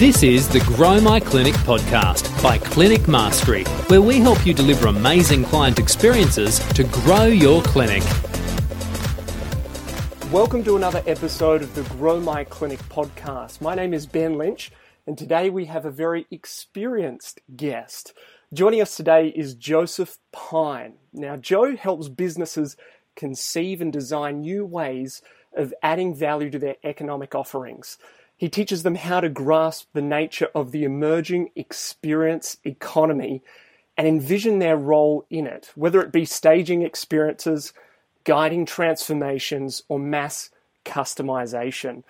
This is the Grow My Clinic podcast by Clinic Mastery, where we help you deliver amazing client experiences to grow your clinic. Welcome to another episode of the Grow My Clinic podcast. My name is Ben Lynch, and today we have a very experienced guest. Joining us today is Joseph Pine. Now, Joe helps businesses conceive and design new ways of adding value to their economic offerings. He teaches them how to grasp the nature of the emerging experience economy and envision their role in it, whether it be staging experiences, guiding transformations, or mass customization.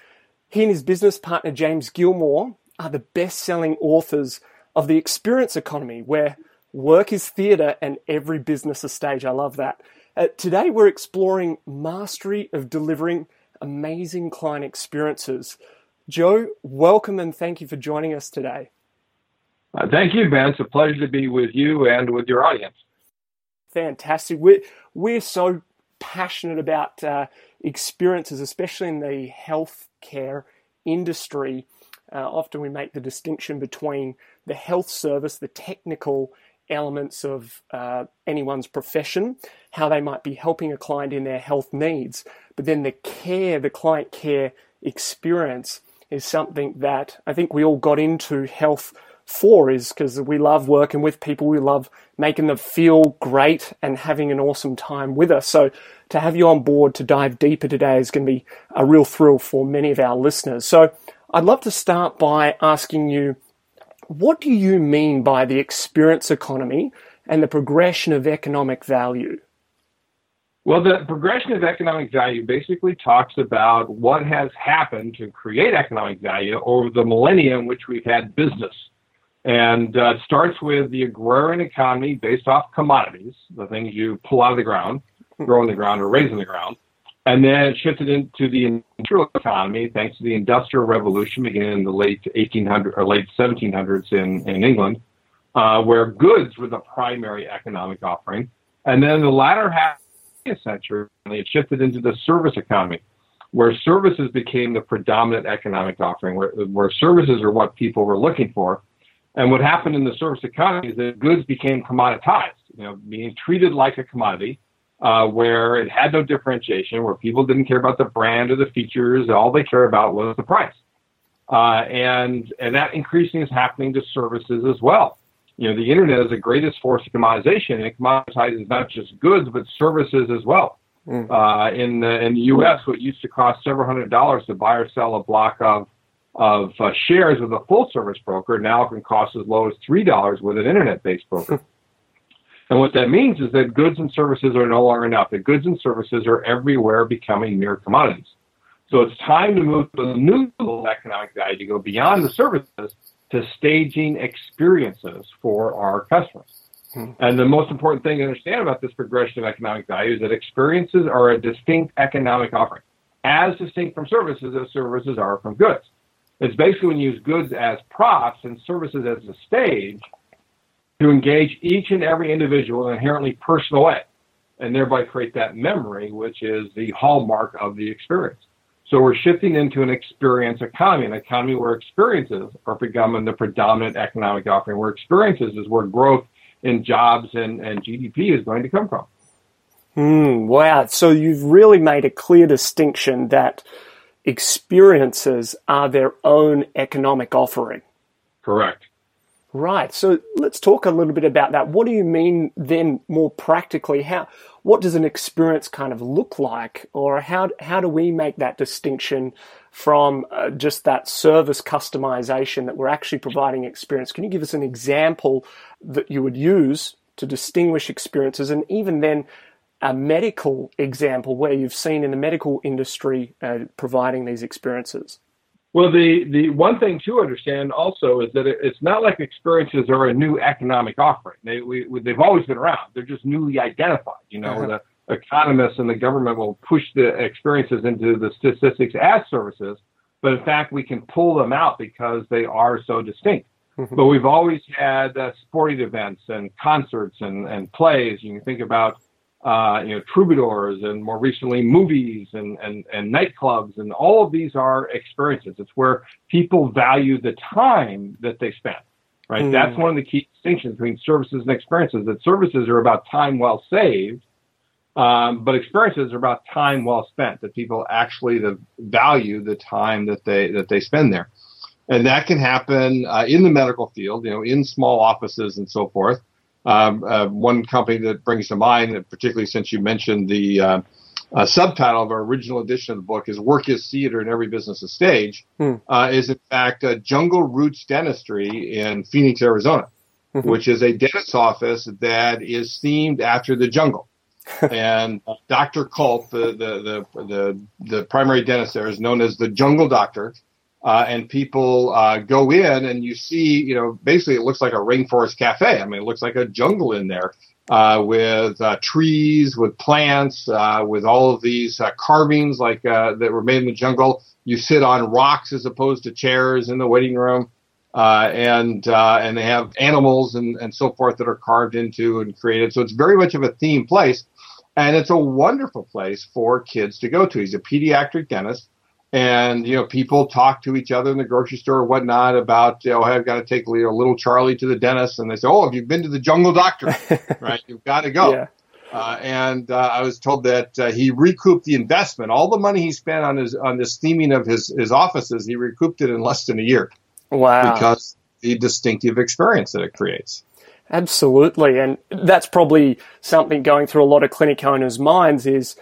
He and his business partner James Gilmore are the best selling authors of The Experience Economy, where work is theatre and every business a stage. I love that. Uh, today, we're exploring mastery of delivering amazing client experiences. Joe, welcome and thank you for joining us today. Uh, thank you, Ben. It's a pleasure to be with you and with your audience. Fantastic. We're, we're so passionate about uh, experiences, especially in the healthcare industry. Uh, often we make the distinction between the health service, the technical elements of uh, anyone's profession, how they might be helping a client in their health needs, but then the care, the client care experience is something that I think we all got into health for is because we love working with people, we love making them feel great and having an awesome time with us. So to have you on board to dive deeper today is going to be a real thrill for many of our listeners. So I'd love to start by asking you what do you mean by the experience economy and the progression of economic value? Well, the progression of economic value basically talks about what has happened to create economic value over the millennia in which we've had business. And uh, it starts with the agrarian economy based off commodities, the things you pull out of the ground, grow in the ground, or raise in the ground. And then it shifted into the industrial economy thanks to the Industrial Revolution beginning in the late 1800s or late 1700s in, in England, uh, where goods were the primary economic offering. And then the latter half century, it shifted into the service economy, where services became the predominant economic offering, where, where services are what people were looking for. And what happened in the service economy is that goods became commoditized, you know, being treated like a commodity uh, where it had no differentiation, where people didn't care about the brand or the features. All they care about was the price. Uh, and, and that increasing is happening to services as well. You know, the internet is the greatest force of commoditization, and it commoditizes not just goods, but services as well. Mm. Uh, in, the, in the U.S., what used to cost several hundred dollars to buy or sell a block of, of uh, shares with a full service broker now can cost as low as $3 with an internet based broker. And what that means is that goods and services are no longer enough. That goods and services are everywhere becoming mere commodities. So it's time to move to the new economic value to go beyond the services to staging experiences for our customers. Hmm. And the most important thing to understand about this progression of economic value is that experiences are a distinct economic offering, as distinct from services as services are from goods. It's basically when you use goods as props and services as a stage to engage each and every individual in an inherently personal way and thereby create that memory, which is the hallmark of the experience. So we're shifting into an experience economy, an economy where experiences are becoming the predominant economic offering, where experiences is where growth in jobs and, and GDP is going to come from. Mm, wow. So you've really made a clear distinction that experiences are their own economic offering. Correct. Right. So let's talk a little bit about that. What do you mean then more practically? How what does an experience kind of look like or how how do we make that distinction from uh, just that service customization that we're actually providing experience? Can you give us an example that you would use to distinguish experiences and even then a medical example where you've seen in the medical industry uh, providing these experiences? Well, the, the one thing to understand also is that it, it's not like experiences are a new economic offering. They, we, they've always been around. They're just newly identified. You know, uh-huh. the economists and the government will push the experiences into the statistics as services, but in fact, we can pull them out because they are so distinct. Mm-hmm. But we've always had uh, sporting events and concerts and, and plays. You can think about uh, you know, troubadours, and more recently movies and, and, and nightclubs, and all of these are experiences. It's where people value the time that they spend. Right. Mm. That's one of the key distinctions between services and experiences. That services are about time well saved, um, but experiences are about time well spent. That people actually the, value the time that they that they spend there, and that can happen uh, in the medical field. You know, in small offices and so forth. Um, uh, one company that brings to mind, particularly since you mentioned the uh, uh, subtitle of our original edition of the book is "Work is Theater and Every Business a Stage," hmm. Uh, is in fact Jungle Roots Dentistry in Phoenix, Arizona, mm-hmm. which is a dentist's office that is themed after the jungle. and Dr. Culp, the, the, the, the, the primary dentist there, is known as the Jungle Doctor uh, and people uh, go in and you see, you know, basically it looks like a rainforest cafe. I mean, it looks like a jungle in there uh, with uh, trees, with plants, uh, with all of these uh, carvings like that were made in the jungle. You sit on rocks as opposed to chairs in the waiting room. and and they have animals and, and so forth that are carved into and created. So it's very much of a theme place, and it's a wonderful place for kids to go to. He's a pediatric dentist and you know people talk to each other in the grocery store or whatnot about you know hey, I've got to take you know, little Charlie to the dentist. And they say oh have you been to the jungle doctor? Right you've got to go. Yeah. uh, and uh, I was told that uh, he recouped the investment all the money he spent on his on this theming of his his offices he recouped it in less than a year. Wow. Because the distinctive experience that it creates. Absolutely. And that's probably something going through a lot of clinic owners minds is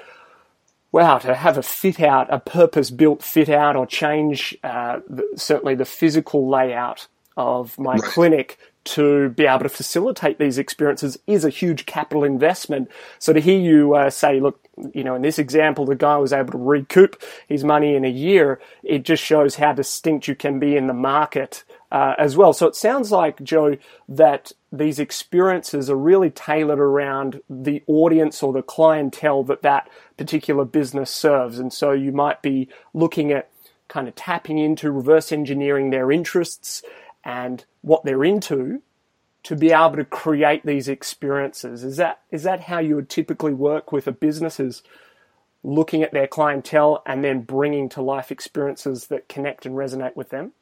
wow, to have a fit out, a purpose built fit out, or change uh, the, certainly the physical layout of my right. clinic to be able to facilitate these experiences is a huge capital investment. So to hear you uh, say, look, you know, in this example, the guy was able to recoup his money in a year, it just shows how distinct you can be in the market uh, as well. So it sounds like, Joe, that these experiences are really tailored around the audience or the clientele that that particular business serves. And so you might be looking at kind of tapping into reverse engineering their interests and what they're into to be able to create these experiences. Is that is that how you would typically work with a business? Is looking at their clientele and then bringing to life experiences that connect and resonate with them?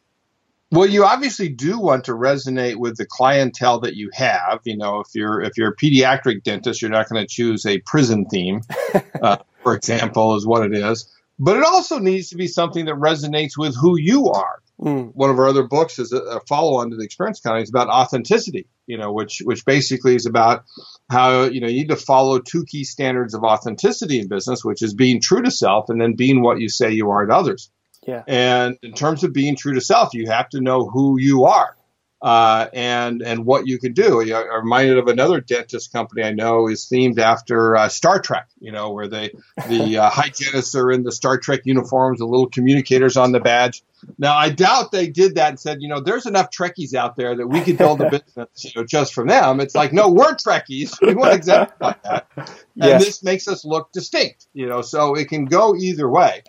Well, you obviously do want to resonate with the clientele that you have. You know, if you're if you're a pediatric dentist, you're not going to choose a prison theme, uh, for example, is what it is. But it also needs to be something that resonates with who you are. Mm. One of our other books is a, a follow-on to the experience economy. It's about authenticity. You know, which which basically is about how you know you need to follow two key standards of authenticity in business, which is being true to self and then being what you say you are to others. Yeah. And in terms of being true to self, you have to know who you are. Uh, and and what you can do. I'm reminded of another dentist company I know is themed after uh, Star Trek. You know, where they the uh, hygienists are in the Star Trek uniforms, the little communicators on the badge. Now, I doubt they did that and said, you know, there's enough Trekkies out there that we could build a business, you know, just from them. It's like, no, we're Trekkies. We want exactly like that, and yes. this makes us look distinct. You know, so it can go either way.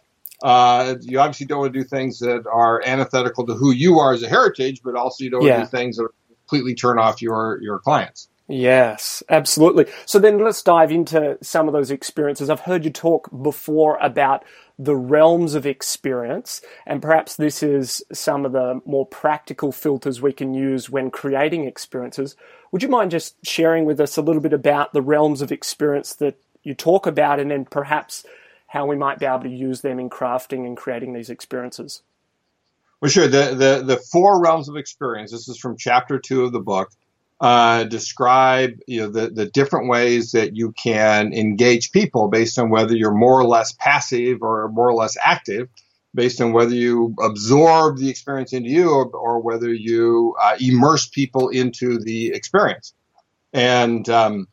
Uh, you obviously don't want to do things that are antithetical to who you are as a heritage, but also you don't yeah. want to do things that completely turn off your your clients. Yes, absolutely. So then let's dive into some of those experiences. I've heard you talk before about the realms of experience, and perhaps this is some of the more practical filters we can use when creating experiences. Would you mind just sharing with us a little bit about the realms of experience that you talk about, and then perhaps how we might be able to use them in crafting and creating these experiences. Well, sure. The, the, the four realms of experience, this is from chapter two of the book, uh, describe you know the, the different ways that you can engage people based on whether you're more or less passive or more or less active, based on whether you absorb the experience into you or, or whether you uh, immerse people into the experience. And um,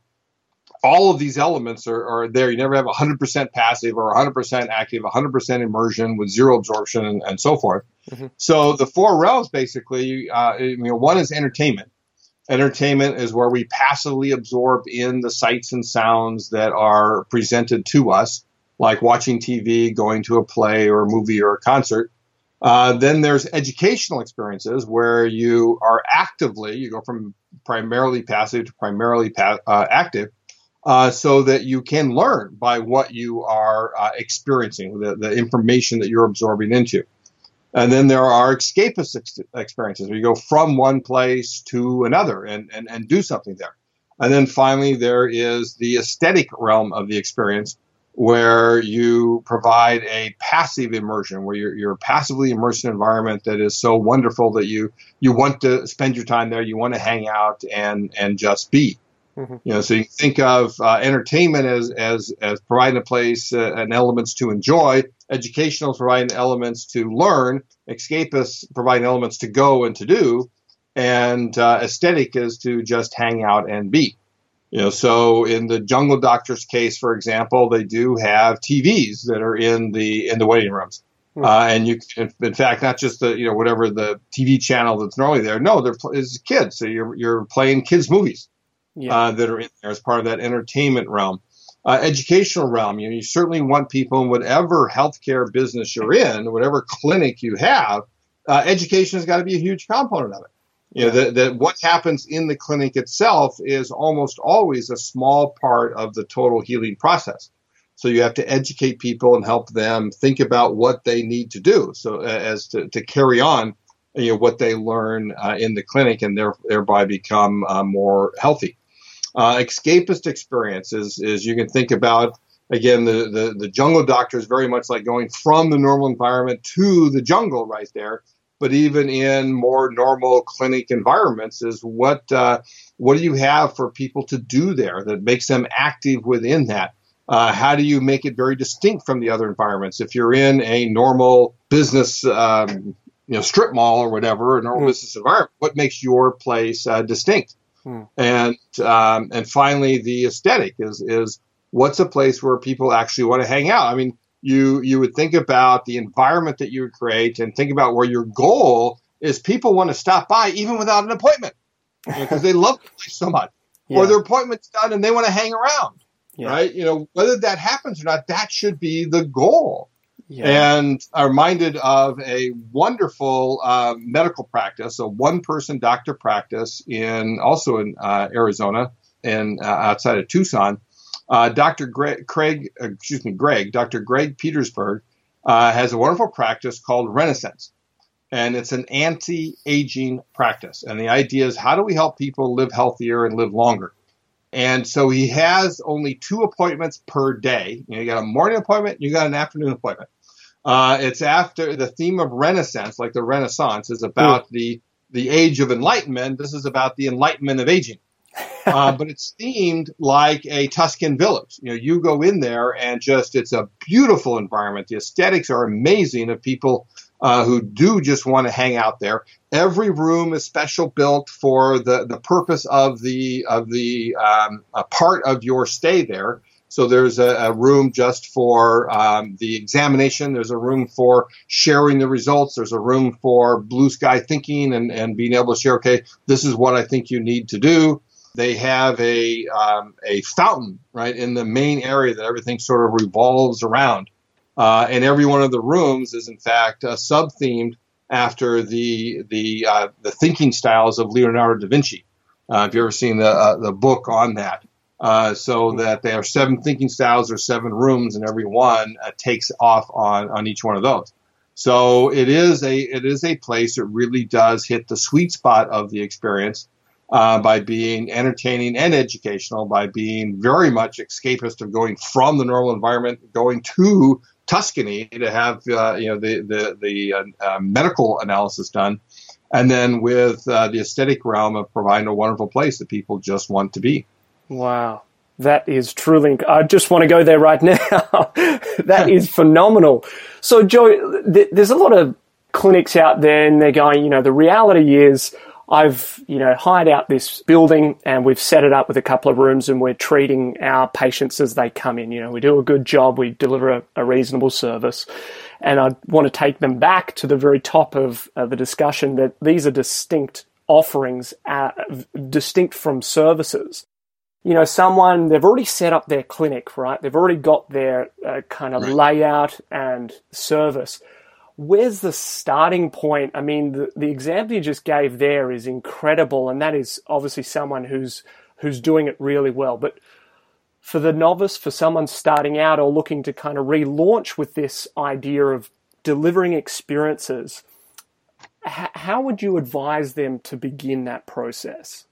all of these elements are, are, there. You never have 100% passive or 100% active, 100% immersion with zero absorption and, and so forth. Mm-hmm. So the four realms basically, uh, you know, one is entertainment. Entertainment is where we passively absorb in the sights and sounds that are presented to us, like watching TV, going to a play or a movie or a concert. Uh, then there's educational experiences where you are actively, you go from primarily passive to primarily pa- uh, active uh, so that you can learn by what you are uh, experiencing, the, the information that you're absorbing into. And then there are escapist ex- experiences where you go from one place to another and, and, and do something there. And then finally, there is the aesthetic realm of the experience where you provide a passive immersion, where you're, you're passively immersed in an environment that is so wonderful that you, you want to spend your time there, you want to hang out and, and just be. Mm-hmm. You know, so you think of uh, entertainment as, as, as providing a place uh, and elements to enjoy, educational providing elements to learn, escapists providing elements to go and to do, and uh, aesthetic is to just hang out and be. You know, so in the Jungle Doctor's case, for example, they do have TVs that are in the in the waiting rooms. Hmm. Uh, and you, in fact, not just the you know whatever the TV channel that's normally there. No, there is kids, so you're you're playing kids movies yeah. uh, that are in there as part of that entertainment realm. Uh, educational realm, you know, you certainly want people in whatever healthcare business you're in, whatever clinic you have, uh, education has got to be a huge component of it. You know, that, that what happens in the clinic itself is almost always a small part of the total healing process. So you have to educate people and help them think about what they need to do, so uh, as to, to carry on, you know, what they learn uh, in the clinic and there, thereby become uh, more healthy. Uh, escapist experiences is you can think about again the, the the jungle doctor is very much like going from the normal environment to the jungle right there. But even in more normal clinic environments is what uh, what do you have for people to do there that makes them active within that? Uh, how do you make it very distinct from the other environments? If you're in a normal business um, you know strip mall or whatever a normal mm. business environment what makes your place uh, distinct Hmm. And um, and finally, the aesthetic is is what's a place where people actually want to hang out. I mean, you you would think about the environment that you would create and think about where your goal is. People want to stop by even without an appointment because you know, they love the place so much, yeah. or their appointment's done and they want to hang around. Yeah. Right? You know, whether that happens or not, that should be the goal. Yeah. And I'm reminded of a wonderful uh, medical practice, a one-person doctor practice in also in uh, Arizona and uh, outside of Tucson. Uh, Dr. Greg, Craig, excuse me, Greg, Dr. Greg Petersburg uh, has a wonderful practice called Renaissance, and it's an anti-aging practice. And the idea is, how do we help people live healthier and live longer? And so he has only two appointments per day. You, know, you got a morning appointment, you got an afternoon appointment. Uh, it's after the theme of Renaissance, like the Renaissance, is about mm. the the age of enlightenment. This is about the enlightenment of aging. uh, but it's themed like a Tuscan village. You know, you go in there and just it's a beautiful environment. The aesthetics are amazing of people uh, who do just want to hang out there. Every room is special built for the, the purpose of the of the um, part of your stay there. So there's a, a room just for um, the examination. There's a room for sharing the results. There's a room for blue sky thinking and, and being able to share, okay, this is what I think you need to do. They have a, um, a fountain, right, in the main area that everything sort of revolves around. Uh, and every one of the rooms is, in fact, uh, sub themed after the, the, uh, the thinking styles of Leonardo da Vinci. Uh, if you've ever seen the, uh, the book on that. Uh, so that there are seven thinking styles or seven rooms, and every one uh, takes off on on each one of those. So it is a it is a place that really does hit the sweet spot of the experience uh, by being entertaining and educational, by being very much escapist of going from the normal environment, going to Tuscany to have uh, you know the the the uh, medical analysis done, and then with the aesthetic realm of providing a wonderful place that people just want to be. Wow. That is truly, I just want to go there right now. that is phenomenal. So, Joe, th- there's a lot of clinics out there and they're going, you know, the reality is I've, you know, hired out this building and we've set it up with a couple of rooms and we're treating our patients as they come in. You know, we do a good job, we deliver a, a reasonable service. And I want to take them back to the very top of, of the discussion that these are distinct offerings, uh, distinct from services you know, someone, they've already set up their clinic, right? They've already got their uh, kind of right. layout and service. Where's the starting point? I mean, the, the example you just gave there is incredible, and that is obviously someone who's who's doing it really well. But For the novice, for someone starting out or looking to kind of relaunch with this idea of delivering experiences, h- how would you advise them to begin that process?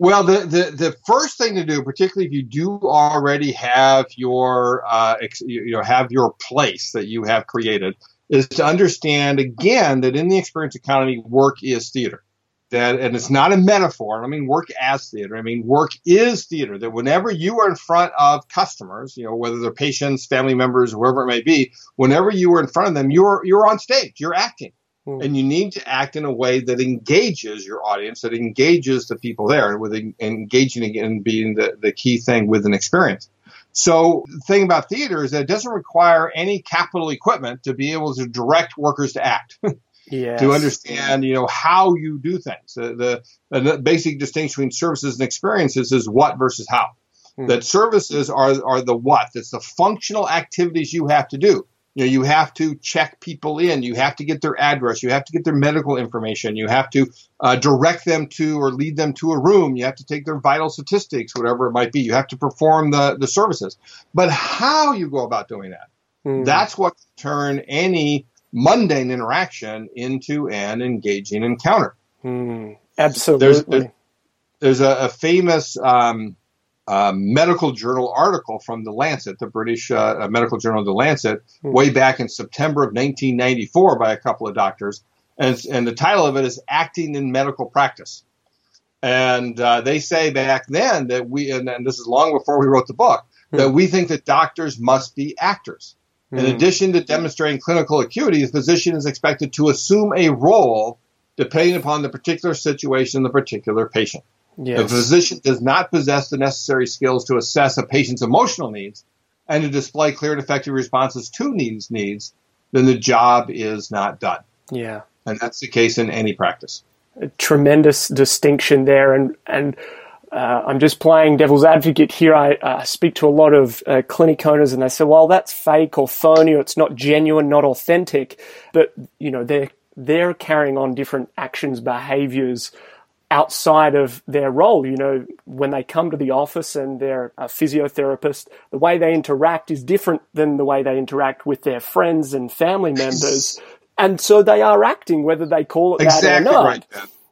Well, the, the, the first thing to do, particularly if you do already have your uh, ex, you know have your place that you have created, is to understand again that in the experience economy, work is theater. That and it's not a metaphor. I mean work as theater. I mean work is theater. That whenever you are in front of customers, you know whether they're patients, family members, whoever it may be, whenever you are in front of them, you're you're on stage. You're acting. Hmm. And you need to act in a way that engages your audience, that engages the people there, with engaging and being the, the key thing with an experience. So the thing about theater is that it doesn't require any capital equipment to be able to direct workers to act. Yes. to understand, you know, how you do things. The, the, the, basic distinction between services and experiences is what versus how. Hmm. That services are, are the what. That's the functional activities you have to do. You know, you have to check people in. You have to get their address. You have to get their medical information. You have to uh, direct them to or lead them to a room. You have to take their vital statistics, whatever it might be. You have to perform the, the services. But how you go about doing that, mm. that's what turn any mundane interaction into an engaging encounter. Mm. Absolutely. There's, there's a, a famous um, uh, medical journal article from the Lancet, the British uh, medical journal, the Lancet, mm-hmm. way back in September of 1994 by a couple of doctors, and, and the title of it is "Acting in Medical Practice." And uh, they say back then that we, and, and, this is long before we wrote the book, mm-hmm. that we think that doctors must be actors. Mm-hmm. In hmm. addition to demonstrating clinical acuity, the physician is expected to assume a role depending upon the particular situation, and the particular patient. Yes. The physician does not possess the necessary skills to assess a patient's emotional needs and to display clear and effective responses to needs needs, then the job is not done. Yeah. And that's the case in any practice. A tremendous distinction there. And, and uh, I'm just playing devil's advocate here. I uh, speak to a lot of uh, clinic owners and they say, well, that's fake or phony or it's not genuine, not authentic. But, you know, they're, they're carrying on different actions, behaviors, outside of their role. You know, when they come to the office and they're a physiotherapist, the way they interact is different than the way they interact with their friends and family members. And so they are acting, whether they call it exactly that or not. Right,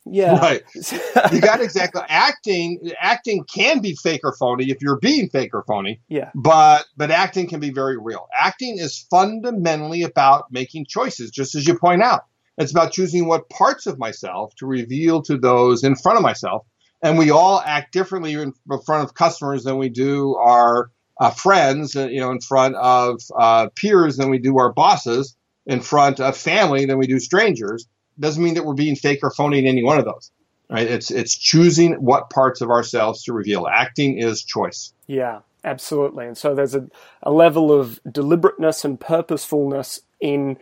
yeah. Right. you got exactly acting acting can be fake or phony if you're being fake or phony. Yeah. But but acting can be very real. Acting is fundamentally about making choices, just as you point out. It's about choosing what parts of myself to reveal to those in front of myself. And we all act differently in front of customers than we do our uh, friends, uh, you know, in front of uh, peers than we do our bosses, in front of family than we do strangers. Doesn't mean that we're being fake or phony in any one of those. Right? It's it's choosing what parts of ourselves to reveal. Acting is choice. Yeah, absolutely. And so there's a, a level of deliberateness and purposefulness in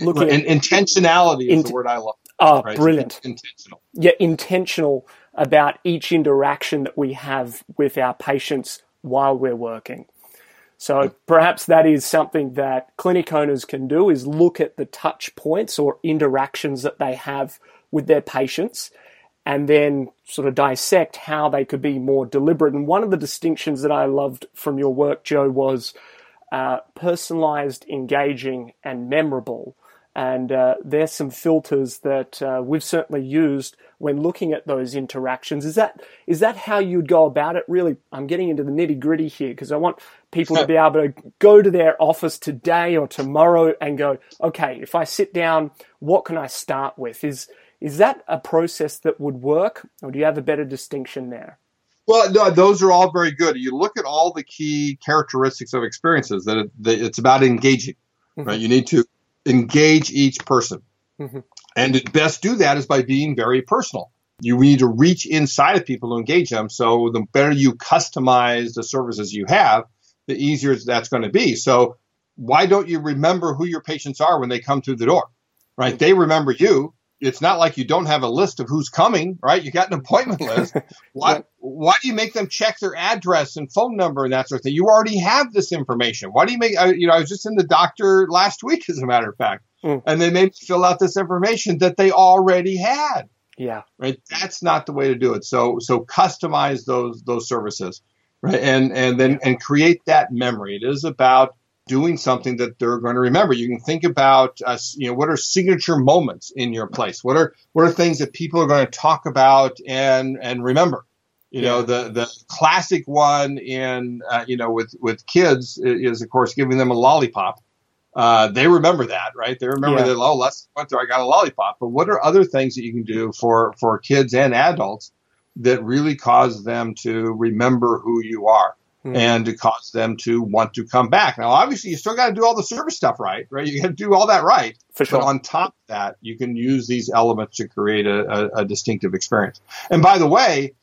looking and intentionality is the word I love. Oh, right? brilliant! intentional. Yeah, intentional about each interaction that we have with our patients while we're working. So perhaps that is something that clinic owners can do is look at the touch points or interactions that they have with their patients and then sort of dissect how they could be more deliberate. And one of the distinctions that I loved from your work, Joe, was uh, personalized, engaging, and memorable. And uh, there's some filters that uh, we've certainly used when looking at those interactions. Is that is that how you'd go about it? Really, I'm getting into the nitty gritty here because I want people to be able to go to their office today or tomorrow and go, okay, if I sit down, what can I start with? Is is that a process that would work, or do you have a better distinction there? Well, no, those are all very good. You look at all the key characteristics of experiences that, it, that it's about engaging. Mm-hmm. Right? You need to engage each person. Mm-hmm. And to best do that is by being very personal. You need to reach inside of people to engage them. So the better you customize the services you have, the easier that's going to be. So why don't you remember who your patients are when they come through the door? Right? They remember you it's not like you don't have a list of who's coming, right? You got an appointment list. Why, yeah. why do you make them check their address and phone number and that sort of thing? You already have this information. Why do you make, uh, you know, I was just in the doctor last week, as a matter of fact, mm. and they made me fill out this information that they already had. Yeah. Right. That's not the way to do it. So, so customize those, those services. right? And and then and create that memory. It is about doing something that they're going to remember. You can think about, uh, you know, what are signature moments in your place? What are what are things that people are going to talk about and and remember? You know, the the classic one in uh, you know with with kids is of course giving them a lollipop. Uh, they remember that, right? They remember Yeah. that. Oh, last winter I got a lollipop. But what are other things that you can do for for kids and adults that really cause them to remember who you are? Hmm. and to cause them to want to come back. Now, obviously, you still got to do all the service stuff right, right? You got to do all that right. For sure. But on top of that, you can use these elements to create a, a, a distinctive experience. And by the way,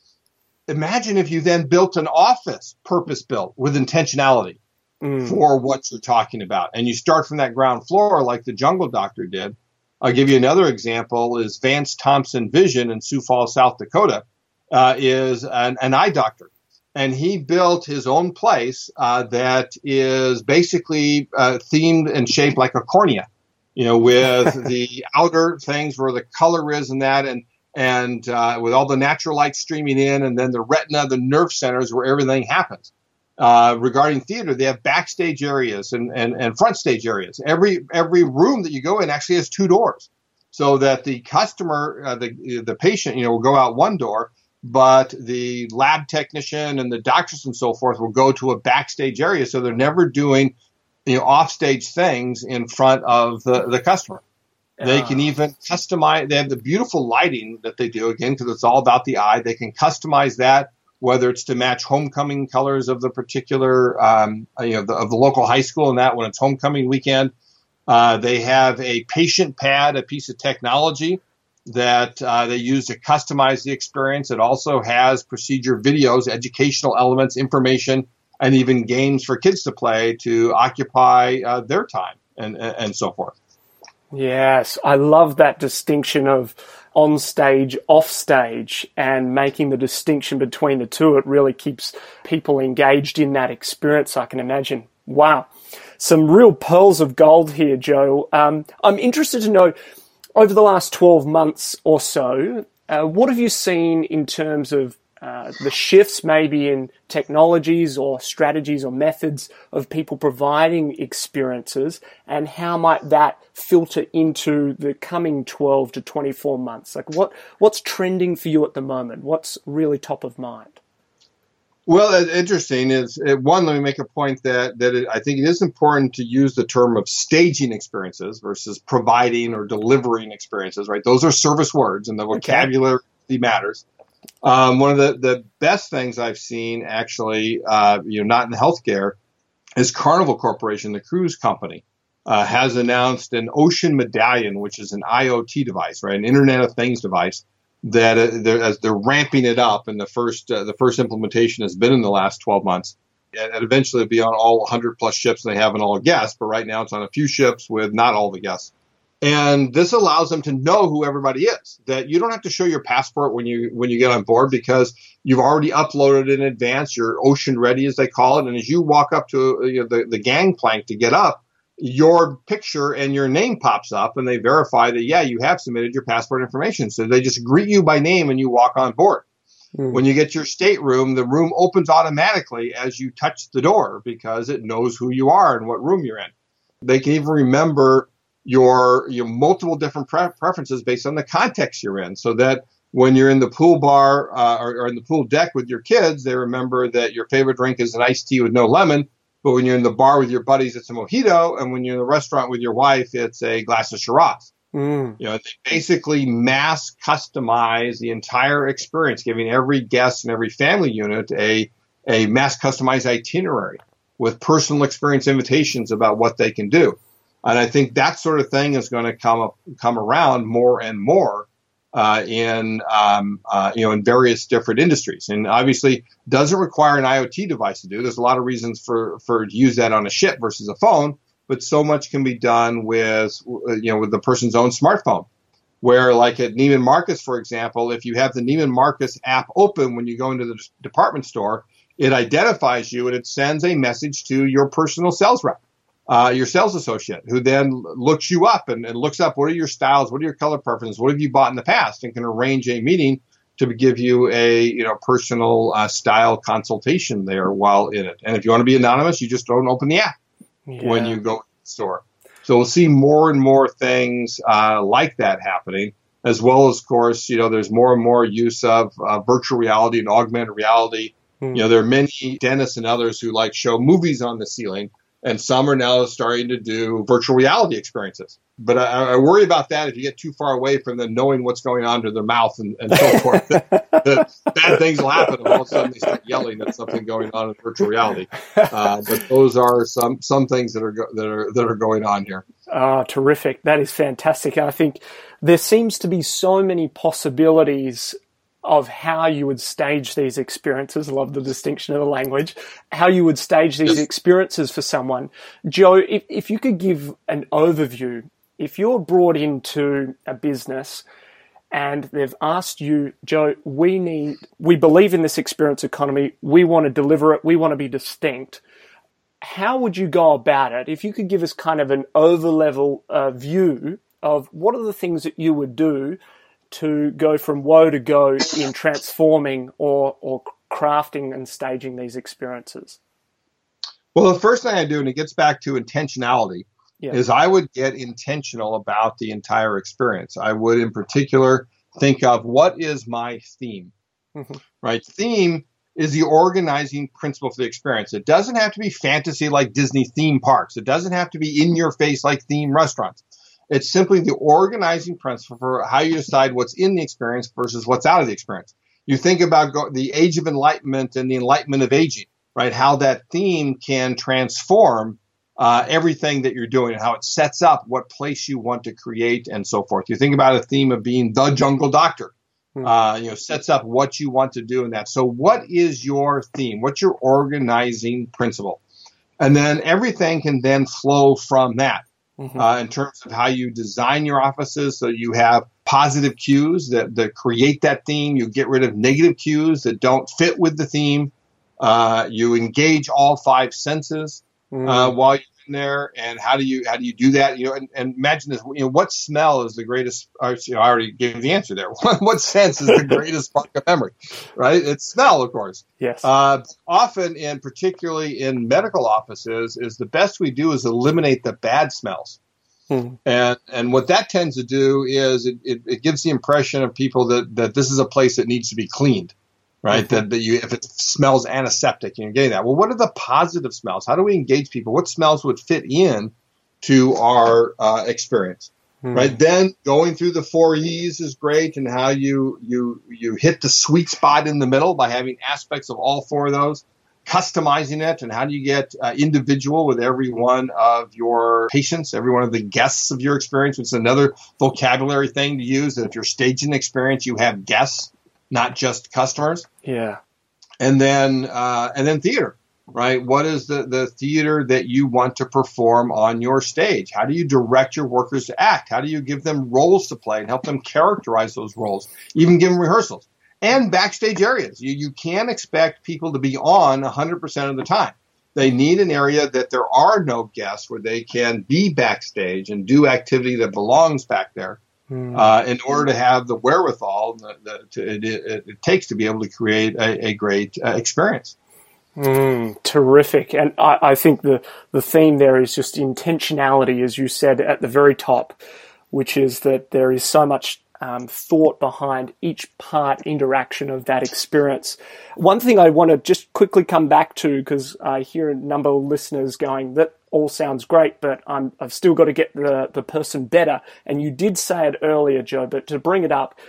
imagine if you then built an office purpose built with intentionality Mm. for what you're talking about. And you start from that ground floor like the Jungle Doctor did. I'll give you another example is Vance Thompson Vision in Sioux Falls, South Dakota, uh, is an, an eye doctor. And he built his own place uh, that is basically uh, themed and shaped like a cornea, you know, with the outer things where the color is and that, and and uh, with all the natural light streaming in, and then the retina, the nerve centers where everything happens. Uh, regarding theater, they have backstage areas and, and, and front stage areas. Every every room that you go in actually has two doors, so that the customer, uh, the the patient, you know, will go out one door, but the lab technician and the doctors and so forth will go to a backstage area, so they're never doing you know offstage things in front of the, the customer. They can even customize. They have the beautiful lighting that they do again because it's all about the eye. They can customize that whether it's to match homecoming colors of the particular, um, you know, the, of the local high school, and that when it's homecoming weekend. Uh, they have a patient pad, a piece of technology that uh, they use to customize the experience. It also has procedure videos, educational elements, information, and even games for kids to play to occupy uh, their time and, and so forth. Yes, I love that distinction of on stage, off stage, and making the distinction between the two. It really keeps people engaged in that experience, I can imagine. Wow. Some real pearls of gold here, Joe. Um, I'm interested to know over the last 12 months or so, uh, what have you seen in terms of uh, the shifts maybe in technologies or strategies or methods of people providing experiences and how might that filter into the coming 12 to 24 months? Like what what's trending for you at the moment? What's really top of mind Well, uh, interesting is uh, one. Let me make a point that that it, I think it is important to use the term of staging experiences versus providing or delivering experiences. Right? Those are service words, and the vocabulary matters. Um, one of the, the best things I've seen, actually, uh, you know, not in healthcare, is Carnival Corporation, the cruise company, uh, has announced an Ocean Medallion, which is an IoT device, right, an Internet of Things device that uh, they're, as they're ramping it up, and the first uh, the first implementation has been in the last 12 months. And and eventually it'll be on all 100 plus ships they have and all guests, but right now it's on a few ships with not all the guests. And this allows them to know who everybody is. That you don't have to show your passport when you when you get on board because you've already uploaded in advance. You're ocean ready, as they call it. And as you walk up to uh, you know, the the gangplank to get up, your picture and your name pops up, and they verify that yeah, you have submitted your passport information. So they just greet you by name and you walk on board. Hmm. When you get your stateroom, the room opens automatically as you touch the door because it knows who you are and what room you're in. They can even remember your your multiple different pre- preferences based on the context you're in, so that when you're in the pool bar uh, or, or in the pool deck with your kids, they remember that your favorite drink is an iced tea with no lemon. But when you're in the bar with your buddies, it's a mojito, and when you're in the restaurant with your wife, it's a glass of Shiraz. Mm. You know, they basically mass customize the entire experience, giving every guest and every family unit a a mass customized itinerary with personal experience invitations about what they can do. And I think that sort of thing is going to come up, come around more and more uh, in um, uh, you know in various different industries. And obviously, doesn't require an IoT device to do. There's a lot of reasons for for to use that on a ship versus a phone, but so much can be done with you know with the person's own smartphone. Where, like at Neiman Marcus, for example, if you have the Neiman Marcus app open when you go into the department store, it identifies you and it sends a message to your personal sales rep, uh, your sales associate, who then looks you up and, and looks up what are your styles, what are your color preferences, what have you bought in the past, and can arrange a meeting to give you a you know personal uh, style consultation there while in it. And if you want to be anonymous, you just don't open the app yeah. when you go to the store. So we'll see more and more things uh, like that happening, as well as, of course, you know, there's more and more use of uh, virtual reality and augmented reality. Mm. You know, there are many dentists and others who like show movies on the ceiling and some are now starting to do virtual reality experiences. But I, I, worry about that if you get too far away from them knowing what's going on to their mouth and, and so forth. that, bad things will happen, and all of a sudden they start yelling at something going on in virtual reality. Uh, but those are some some things that are go, that are that are going on here. Oh, terrific! That is fantastic. I think there seems to be so many possibilities of how you would stage these experiences. I love the distinction of the language. How you would stage these experiences for someone. Joe, if, if you could give an overview, if you're brought into a business and they've asked you, Joe, we need, we believe in this experience economy. We want to deliver it. We want to be distinct. How would you go about it? If you could give us kind of an over level uh, view of what are the things that you would do to go from whoa to go in transforming or, or crafting and staging these experiences? Well, the first thing I do, and it gets back to intentionality, yeah. is I would get intentional about the entire experience. I would, in particular, think of what is my theme, mm-hmm. right? Theme is the organizing principle for the experience. It doesn't have to be fantasy like Disney theme parks. It doesn't have to be in your face like theme restaurants. It's simply the organizing principle for how you decide what's in the experience versus what's out of the experience. You think about go- the age of enlightenment and the enlightenment of aging, right? How that theme can transform uh, everything that you're doing and how it sets up what place you want to create and so forth. You think about a theme of being the jungle doctor. Hmm. Uh, you know, sets up what you want to do in that. So, what is your theme? What's your organizing principle? And then everything can then flow from that mm-hmm. uh, in terms of how you design your offices. So you have positive cues that, that create that theme. You get rid of negative cues that don't fit with the theme. Uh, you engage all five senses mm-hmm. uh, while you're there and how do you how do you do that? You know and, and imagine this you know what smell is the greatest you know, i already gave the answer there. What sense is the greatest part of memory right? It's smell of course. Yes. Uh, often and particularly in medical offices is the best we do is eliminate the bad smells. Hmm. and and what that tends to do is it, it, it gives the impression of people that that this is a place that needs to be cleaned right? Mm-hmm. That, that you, if it smells antiseptic, you're getting that. Well, what are the positive smells? How do we engage people? What smells would fit in to our uh, experience? Mm-hmm. Right then, going through the four E's is great, and how you you you hit the sweet spot in the middle by having aspects of all four of those customizing it and how do you get uh, individual with every one of your patients, every one of the guests of your experience. It's another vocabulary thing to use. That if you're staging experience, you have guests not just customers. Yeah. And then uh, and then theater, right? What is the the theater that you want to perform on your stage? How do you direct your workers to act? How do you give them roles to play and help them characterize those roles? Even give them rehearsals and backstage areas. You you can't expect people to be on 100% of the time. They need an area that there are no guests where they can be backstage and do activity that belongs back there Hmm. Uh, in order to have the wherewithal that it, it, it, takes to be able to create a, a great uh, experience. Mm, terrific. And I, I, think the, the theme there is just intentionality, as you said at the very top, which is that there is so much um, thought behind each part interaction of that experience. One thing I want to just quickly come back to, because I hear a number of listeners going, that all sounds great, but i have still got to get the, the person better. And you did say it earlier, Joe, but to bring it up,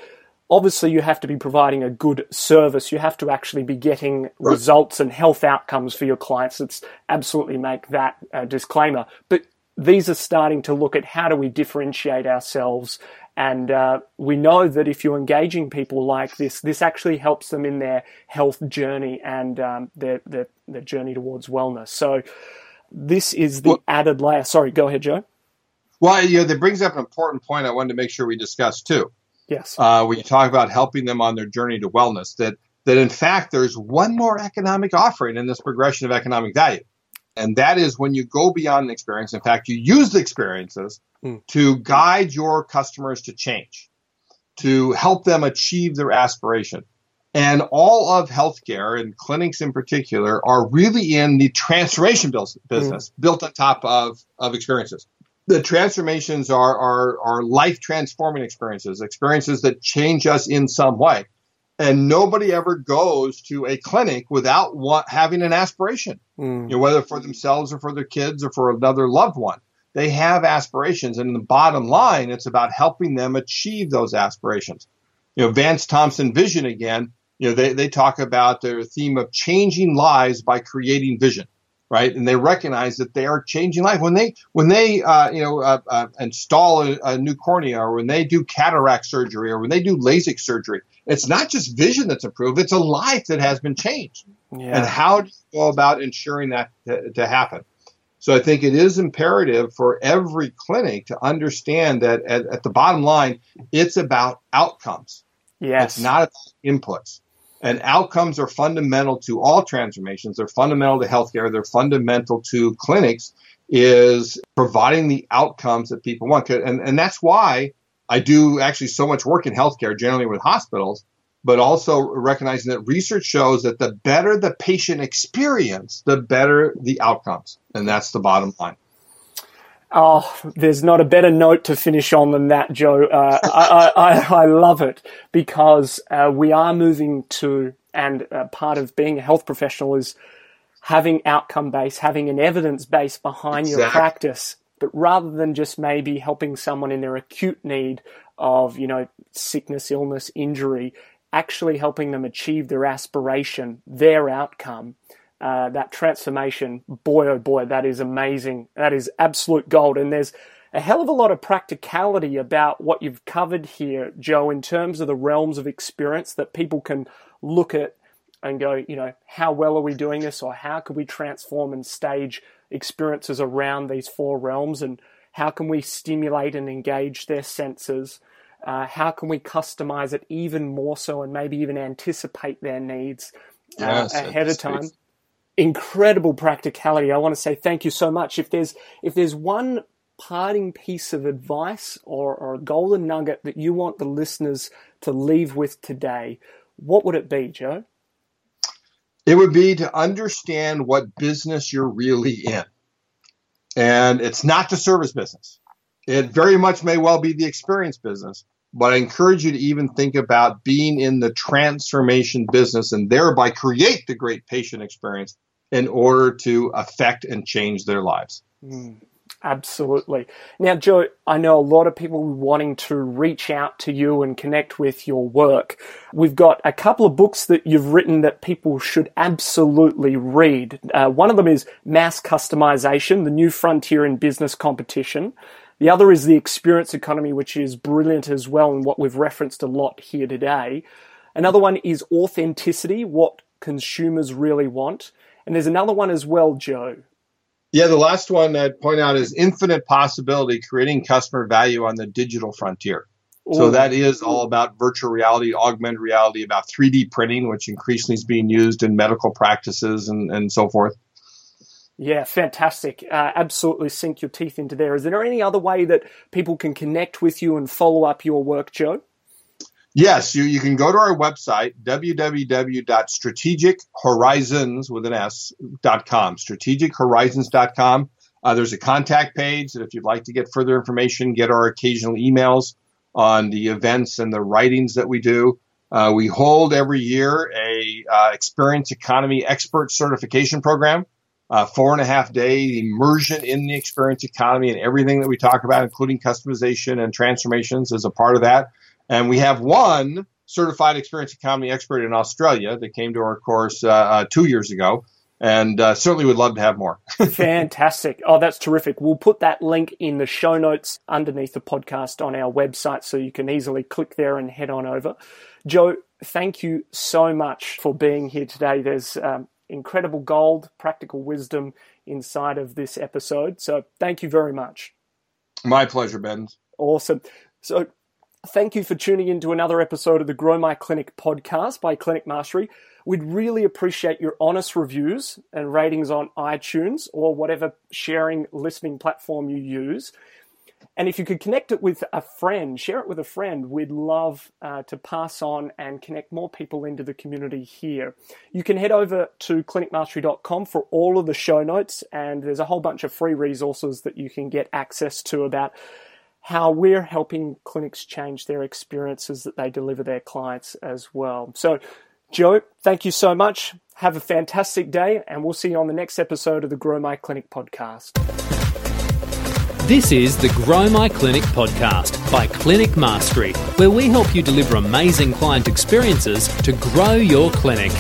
obviously you have to be providing a good service. You have to actually be getting results and health outcomes for your clients. Let's absolutely make that a disclaimer. But these are starting to look at how do we differentiate ourselves. And uh, we know that if you're engaging people like this, this actually helps them in their health journey and um, their, their, their journey towards wellness. So this is the well, added layer. Sorry, go ahead, Joe. Well, you know, that brings up an important point I wanted to make sure we discuss too. Yes. Uh, we talk about helping them on their journey to wellness. That that in fact there's one more economic offering in this progression of economic value, and that is when you go beyond an experience. In fact, you use the experiences mm. to guide your customers to change, to help them achieve their aspiration. And all of healthcare and clinics in particular are really in the transformation business mm. built on top of, of experiences. The transformations are, are, are life transforming experiences, experiences that change us in some way. And nobody ever goes to a clinic without what, having an aspiration, mm. you know, whether for themselves or for their kids or for another loved one. They have aspirations. And the bottom line, it's about helping them achieve those aspirations. You know, Vance Thompson Vision again you know, they, they talk about their theme of changing lives by creating vision, right? And they recognize that they are changing life when they when they uh, you know uh, uh, install a, a, new cornea or when they do cataract surgery or when they do LASIK surgery. It's not just vision that's improved; it's a life that has been changed. Yeah. And how do you go about ensuring that to, to happen? So I think it is imperative for every clinic to understand that at, at the bottom line, it's about outcomes. Yes. It's not about inputs. And outcomes are fundamental to all transformations. They're fundamental to healthcare. They're fundamental to clinics is providing the outcomes that people want. And, and that's why I do actually so much work in healthcare, generally with hospitals, but also recognizing that research shows that the better the patient experience, the better the outcomes. And that's the bottom line. Oh, there's not a better note to finish on than that, Joe. Uh, I, I, I, love it because uh, we are moving to, and uh, part of being a health professional is having outcome base, having an evidence base behind exactly. your practice. But rather than just maybe helping someone in their acute need of, you know, sickness, illness, injury, actually helping them achieve their aspiration, their outcome uh, that transformation, boy oh boy, that is amazing. That is absolute gold. And there's a hell of a lot of practicality about what you've covered here, Joe, in terms of the realms of experience that people can look at and go, you know, how well are we doing this, or how can we transform and stage experiences around these four realms, and how can we stimulate and engage their senses? Uh, how can we customize it even more so and maybe even anticipate their needs uh, yes, ahead of time? Incredible practicality. I want to say thank you so much. If there's if there's one parting piece of advice or, or a golden nugget that you want the listeners to leave with today, what would it be, Joe? It would be to understand what business you're really in. And it's not the service business. It very much may well be the experience business, but I encourage you to even think about being in the transformation business and thereby create the great patient experience in order to affect and change their lives. Mm, absolutely. Now, Joe, I know a lot of people wanting to reach out to you and connect with your work. We've got a couple of books that you've written that people should absolutely read. Uh, one of them is Mass Customization, the new frontier in business competition. The other is the experience economy, which is brilliant as well, and what we've referenced a lot here today. Another one is authenticity, what consumers really want. And there's another one as well, Joe. Yeah, the last one I'd point out is infinite possibility, creating customer value on the digital frontier. Ooh. So that is all about virtual reality, augmented reality, about 3D printing, which increasingly is being used in medical practices and, and so forth. Yeah, fantastic. Uh, absolutely sink your teeth into there. Is there any other way that people can connect with you and follow up your work, Joe? Yes, you, you can go to our website, www.strategichorizons with an S dot com, strategichorizons.com. Uh, there's a contact page that if you'd like to get further information, get our occasional emails on the events and the writings that we do. Uh, we hold every year a uh, experience economy expert certification program, uh, four and a half day immersion in the experience economy and everything that we talk about, including customization and transformations, as a part of that. And we have one certified experience economy expert in Australia that came to our course uh, uh, two years ago. And uh, certainly would love to have more. Fantastic. Oh, that's terrific. We'll put that link in the show notes underneath the podcast on our website so you can easily click there and head on over. Joe, thank you so much for being here today. There's um, incredible gold, practical wisdom inside of this episode. So thank you very much. My pleasure, Ben. Awesome. So Thank you for tuning in to another episode of the Grow My Clinic podcast by Clinic Mastery. We'd really appreciate your honest reviews and ratings on iTunes or whatever sharing listening platform you use. And if you could connect it with a friend, share it with a friend, we'd love uh, to pass on and connect more people into the community here. You can head over to clinicmastery.com for all of the show notes, and there's a whole bunch of free resources that you can get access to about how we're helping clinics change their experiences that they deliver their clients as well. So, Joe, thank you so much. Have a fantastic day, and we'll see you on the next episode of the Grow My Clinic podcast. This is the Grow My Clinic podcast by Clinic Mastery, where we help you deliver amazing client experiences to grow your clinic.